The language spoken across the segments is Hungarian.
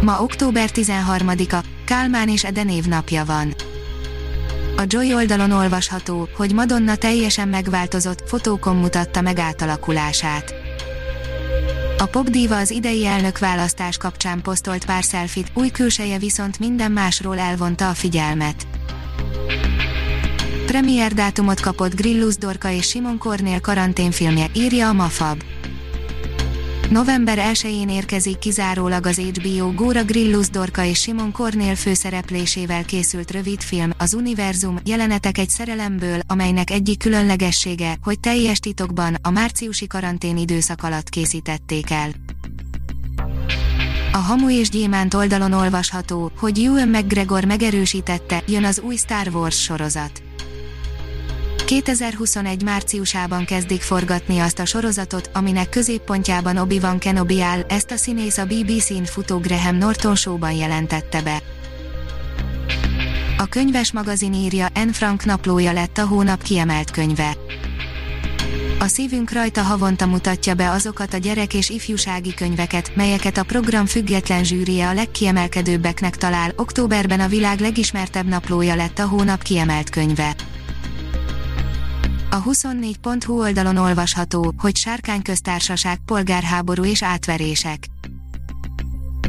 Ma október 13-a, Kálmán és Ede napja van. A Joy oldalon olvasható, hogy Madonna teljesen megváltozott, fotókon mutatta meg átalakulását. A popdíva az idei elnök választás kapcsán posztolt pár szelfit, új külseje viszont minden másról elvonta a figyelmet. Premier dátumot kapott Grillus Dorka és Simon Kornél karanténfilmje, írja a Mafab. November 1-én érkezik kizárólag az HBO Góra Grillus Dorka és Simon Kornél főszereplésével készült rövidfilm, az Univerzum, jelenetek egy szerelemből, amelynek egyik különlegessége, hogy teljes titokban, a márciusi karantén időszak alatt készítették el. A Hamu és Gyémánt oldalon olvasható, hogy Ewan McGregor megerősítette, jön az új Star Wars sorozat. 2021 márciusában kezdik forgatni azt a sorozatot, aminek középpontjában Obi-Wan Kenobi áll, ezt a színész a BBC-n futó Graham Norton showban jelentette be. A könyves magazin írja, N. Frank naplója lett a hónap kiemelt könyve. A szívünk rajta havonta mutatja be azokat a gyerek és ifjúsági könyveket, melyeket a program független zsűrie a legkiemelkedőbbeknek talál. Októberben a világ legismertebb naplója lett a hónap kiemelt könyve. A 24.hu oldalon olvasható, hogy sárkányköztársaság, polgárháború és átverések.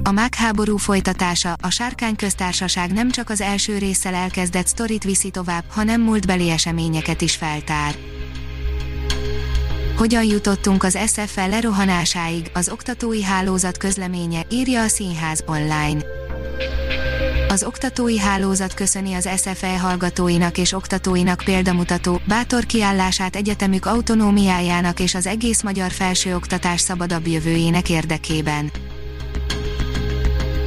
A mágháború folytatása, a sárkányköztársaság nem csak az első résszel elkezdett sztorit viszi tovább, hanem múltbeli eseményeket is feltár. Hogyan jutottunk az SFL lerohanásáig, az oktatói hálózat közleménye, írja a Színház online. Az oktatói hálózat köszöni az SFE hallgatóinak és oktatóinak példamutató, bátor kiállását egyetemük autonómiájának és az egész magyar felsőoktatás szabadabb jövőjének érdekében.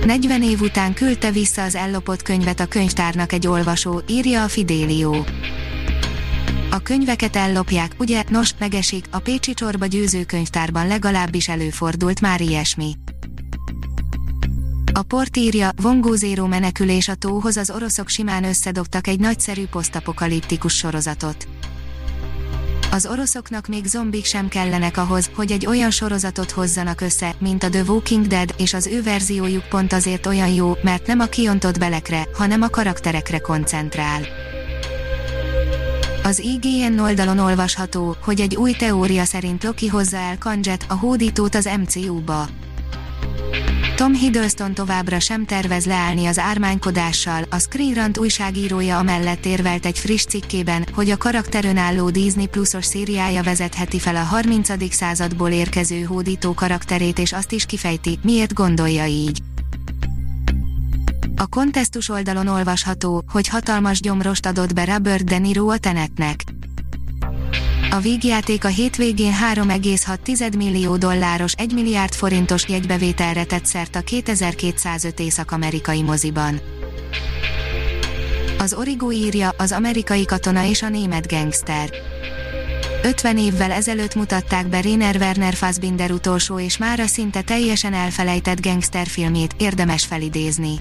40 év után küldte vissza az ellopott könyvet a könyvtárnak egy olvasó, írja a Fidélió. A könyveket ellopják, ugye, nos, megesik, a Pécsi Csorba győzőkönyvtárban legalábbis előfordult már ilyesmi. A port írja, Vongó Zero menekülés a tóhoz az oroszok simán összedobtak egy nagyszerű posztapokaliptikus sorozatot. Az oroszoknak még zombik sem kellenek ahhoz, hogy egy olyan sorozatot hozzanak össze, mint a The Walking Dead, és az ő verziójuk pont azért olyan jó, mert nem a kiontott belekre, hanem a karakterekre koncentrál. Az IGN oldalon olvasható, hogy egy új teória szerint Loki hozza el Kanjet, a hódítót az MCU-ba. Tom Hiddleston továbbra sem tervez leállni az ármánykodással, a Screen Rant újságírója amellett érvelt egy friss cikkében, hogy a karakter önálló Disney Plusos szériája vezetheti fel a 30. századból érkező hódító karakterét és azt is kifejti, miért gondolja így. A kontesztus oldalon olvasható, hogy hatalmas gyomrost adott be Robert De Niro a Tenetnek. A vígjáték a hétvégén 3,6 millió dolláros 1 milliárd forintos jegybevételre tett szert a 2205 észak-amerikai moziban. Az Origo írja, az amerikai katona és a német gangster. 50 évvel ezelőtt mutatták be Rainer Werner Fassbinder utolsó és mára szinte teljesen elfelejtett gangsterfilmét, érdemes felidézni.